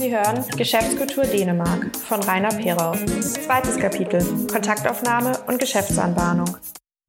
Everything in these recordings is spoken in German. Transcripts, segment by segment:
Sie hören Geschäftskultur Dänemark von Rainer Perau. Zweites Kapitel Kontaktaufnahme und Geschäftsanbahnung.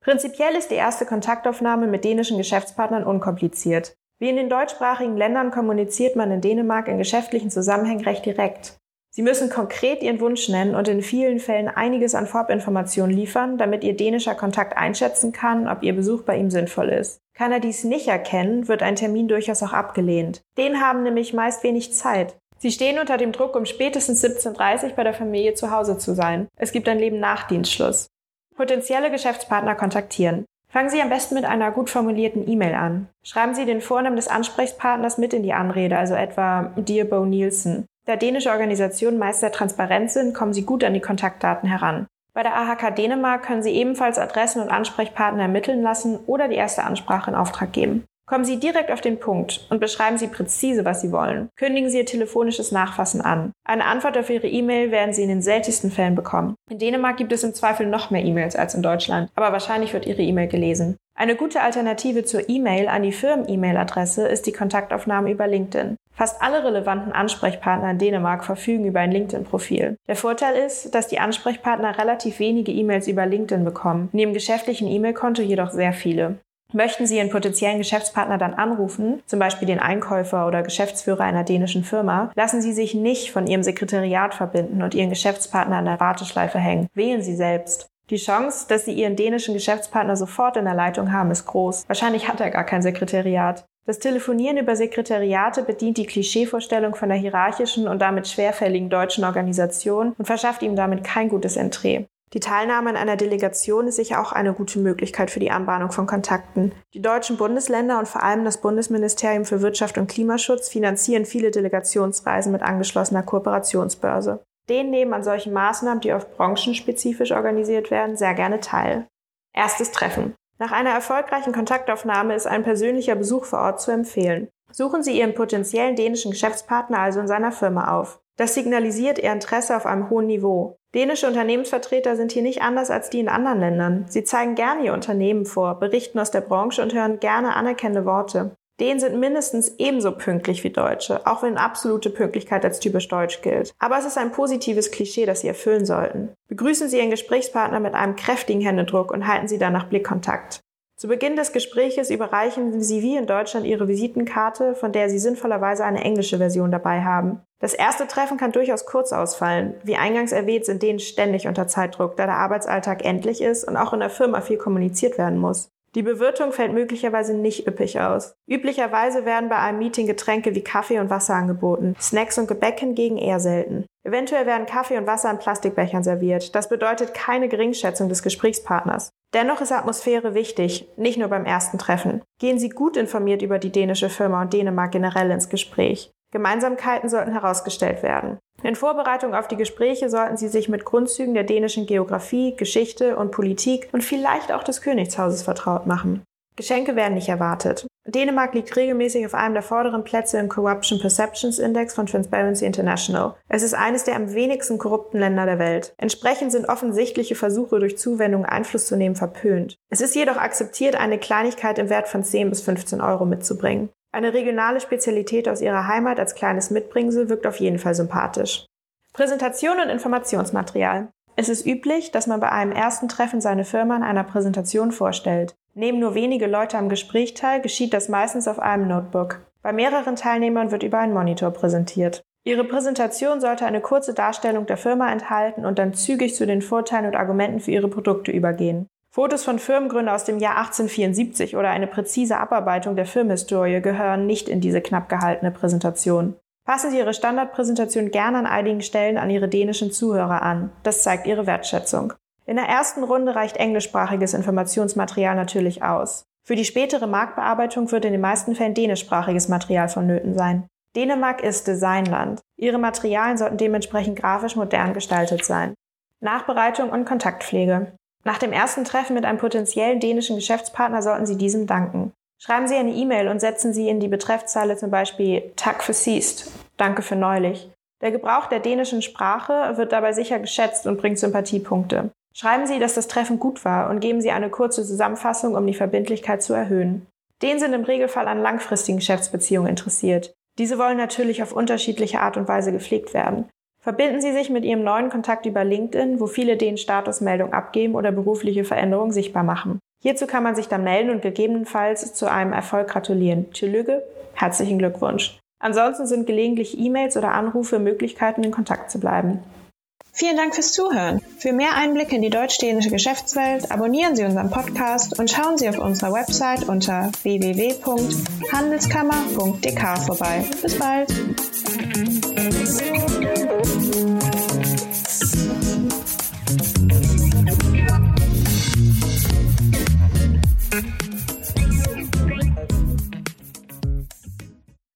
Prinzipiell ist die erste Kontaktaufnahme mit dänischen Geschäftspartnern unkompliziert. Wie in den deutschsprachigen Ländern kommuniziert man in Dänemark in geschäftlichen Zusammenhängen recht direkt. Sie müssen konkret Ihren Wunsch nennen und in vielen Fällen einiges an Vorabinformationen liefern, damit Ihr dänischer Kontakt einschätzen kann, ob Ihr Besuch bei ihm sinnvoll ist. Kann er dies nicht erkennen, wird ein Termin durchaus auch abgelehnt. Den haben nämlich meist wenig Zeit. Sie stehen unter dem Druck, um spätestens 17.30 Uhr bei der Familie zu Hause zu sein. Es gibt ein Leben nach Dienstschluss. Potenzielle Geschäftspartner kontaktieren. Fangen Sie am besten mit einer gut formulierten E-Mail an. Schreiben Sie den Vornamen des Ansprechpartners mit in die Anrede, also etwa Dear Bo Nielsen. Da dänische Organisationen meist sehr transparent sind, kommen sie gut an die Kontaktdaten heran. Bei der AHK Dänemark können Sie ebenfalls Adressen und Ansprechpartner ermitteln lassen oder die erste Ansprache in Auftrag geben. Kommen Sie direkt auf den Punkt und beschreiben Sie präzise, was Sie wollen. Kündigen Sie Ihr telefonisches Nachfassen an. Eine Antwort auf Ihre E-Mail werden Sie in den seltensten Fällen bekommen. In Dänemark gibt es im Zweifel noch mehr E-Mails als in Deutschland, aber wahrscheinlich wird Ihre E-Mail gelesen. Eine gute Alternative zur E-Mail an die Firmen-E-Mail-Adresse ist die Kontaktaufnahme über LinkedIn. Fast alle relevanten Ansprechpartner in Dänemark verfügen über ein LinkedIn-Profil. Der Vorteil ist, dass die Ansprechpartner relativ wenige E-Mails über LinkedIn bekommen, neben geschäftlichen E-Mail-Konto jedoch sehr viele. Möchten Sie Ihren potenziellen Geschäftspartner dann anrufen, zum Beispiel den Einkäufer oder Geschäftsführer einer dänischen Firma, lassen Sie sich nicht von Ihrem Sekretariat verbinden und Ihren Geschäftspartner an der Warteschleife hängen. Wählen Sie selbst. Die Chance, dass Sie Ihren dänischen Geschäftspartner sofort in der Leitung haben, ist groß. Wahrscheinlich hat er gar kein Sekretariat. Das Telefonieren über Sekretariate bedient die Klischeevorstellung von der hierarchischen und damit schwerfälligen deutschen Organisation und verschafft ihm damit kein gutes Entree. Die Teilnahme an einer Delegation ist sicher auch eine gute Möglichkeit für die Anbahnung von Kontakten. Die deutschen Bundesländer und vor allem das Bundesministerium für Wirtschaft und Klimaschutz finanzieren viele Delegationsreisen mit angeschlossener Kooperationsbörse. Denen nehmen an solchen Maßnahmen, die oft branchenspezifisch organisiert werden, sehr gerne teil. Erstes Treffen. Nach einer erfolgreichen Kontaktaufnahme ist ein persönlicher Besuch vor Ort zu empfehlen. Suchen Sie Ihren potenziellen dänischen Geschäftspartner also in seiner Firma auf. Das signalisiert Ihr Interesse auf einem hohen Niveau. Dänische Unternehmensvertreter sind hier nicht anders als die in anderen Ländern. Sie zeigen gerne ihr Unternehmen vor, berichten aus der Branche und hören gerne anerkennende Worte. Dänen sind mindestens ebenso pünktlich wie Deutsche, auch wenn absolute Pünktlichkeit als typisch deutsch gilt. Aber es ist ein positives Klischee, das Sie erfüllen sollten. Begrüßen Sie Ihren Gesprächspartner mit einem kräftigen Händedruck und halten Sie danach Blickkontakt. Zu Beginn des Gespräches überreichen Sie wie in Deutschland Ihre Visitenkarte, von der Sie sinnvollerweise eine englische Version dabei haben. Das erste Treffen kann durchaus kurz ausfallen. Wie eingangs erwähnt, sind denen ständig unter Zeitdruck, da der Arbeitsalltag endlich ist und auch in der Firma viel kommuniziert werden muss. Die Bewirtung fällt möglicherweise nicht üppig aus. Üblicherweise werden bei einem Meeting Getränke wie Kaffee und Wasser angeboten, Snacks und Gebäck hingegen eher selten. Eventuell werden Kaffee und Wasser in Plastikbechern serviert. Das bedeutet keine Geringschätzung des Gesprächspartners. Dennoch ist Atmosphäre wichtig, nicht nur beim ersten Treffen. Gehen Sie gut informiert über die dänische Firma und Dänemark generell ins Gespräch. Gemeinsamkeiten sollten herausgestellt werden. In Vorbereitung auf die Gespräche sollten Sie sich mit Grundzügen der dänischen Geografie, Geschichte und Politik und vielleicht auch des Königshauses vertraut machen. Geschenke werden nicht erwartet. Dänemark liegt regelmäßig auf einem der vorderen Plätze im Corruption Perceptions Index von Transparency International. Es ist eines der am wenigsten korrupten Länder der Welt. Entsprechend sind offensichtliche Versuche, durch Zuwendung Einfluss zu nehmen, verpönt. Es ist jedoch akzeptiert, eine Kleinigkeit im Wert von 10 bis 15 Euro mitzubringen. Eine regionale Spezialität aus ihrer Heimat als kleines Mitbringsel wirkt auf jeden Fall sympathisch. Präsentation und Informationsmaterial. Es ist üblich, dass man bei einem ersten Treffen seine Firma in einer Präsentation vorstellt. Nehmen nur wenige Leute am Gespräch teil, geschieht das meistens auf einem Notebook. Bei mehreren Teilnehmern wird über einen Monitor präsentiert. Ihre Präsentation sollte eine kurze Darstellung der Firma enthalten und dann zügig zu den Vorteilen und Argumenten für ihre Produkte übergehen. Fotos von Firmengründern aus dem Jahr 1874 oder eine präzise Abarbeitung der Firmenhistorie gehören nicht in diese knapp gehaltene Präsentation. Passen Sie Ihre Standardpräsentation gerne an einigen Stellen an Ihre dänischen Zuhörer an. Das zeigt Ihre Wertschätzung. In der ersten Runde reicht englischsprachiges Informationsmaterial natürlich aus. Für die spätere Marktbearbeitung wird in den meisten Fällen dänischsprachiges Material vonnöten sein. Dänemark ist Designland. Ihre Materialien sollten dementsprechend grafisch modern gestaltet sein. Nachbereitung und Kontaktpflege. Nach dem ersten Treffen mit einem potenziellen dänischen Geschäftspartner sollten Sie diesem danken. Schreiben Sie eine E-Mail und setzen Sie in die Betreffzeile zum Beispiel Tag für Siest, danke für neulich. Der Gebrauch der dänischen Sprache wird dabei sicher geschätzt und bringt Sympathiepunkte. Schreiben Sie, dass das Treffen gut war und geben Sie eine kurze Zusammenfassung, um die Verbindlichkeit zu erhöhen. Den sind im Regelfall an langfristigen Geschäftsbeziehungen interessiert. Diese wollen natürlich auf unterschiedliche Art und Weise gepflegt werden. Verbinden Sie sich mit Ihrem neuen Kontakt über LinkedIn, wo viele den Statusmeldung abgeben oder berufliche Veränderungen sichtbar machen. Hierzu kann man sich dann melden und gegebenenfalls zu einem Erfolg gratulieren. Tschüllüge, herzlichen Glückwunsch. Ansonsten sind gelegentlich E-Mails oder Anrufe Möglichkeiten, in Kontakt zu bleiben. Vielen Dank fürs Zuhören. Für mehr Einblicke in die deutsch-dänische Geschäftswelt abonnieren Sie unseren Podcast und schauen Sie auf unserer Website unter www.handelskammer.dk vorbei. Bis bald!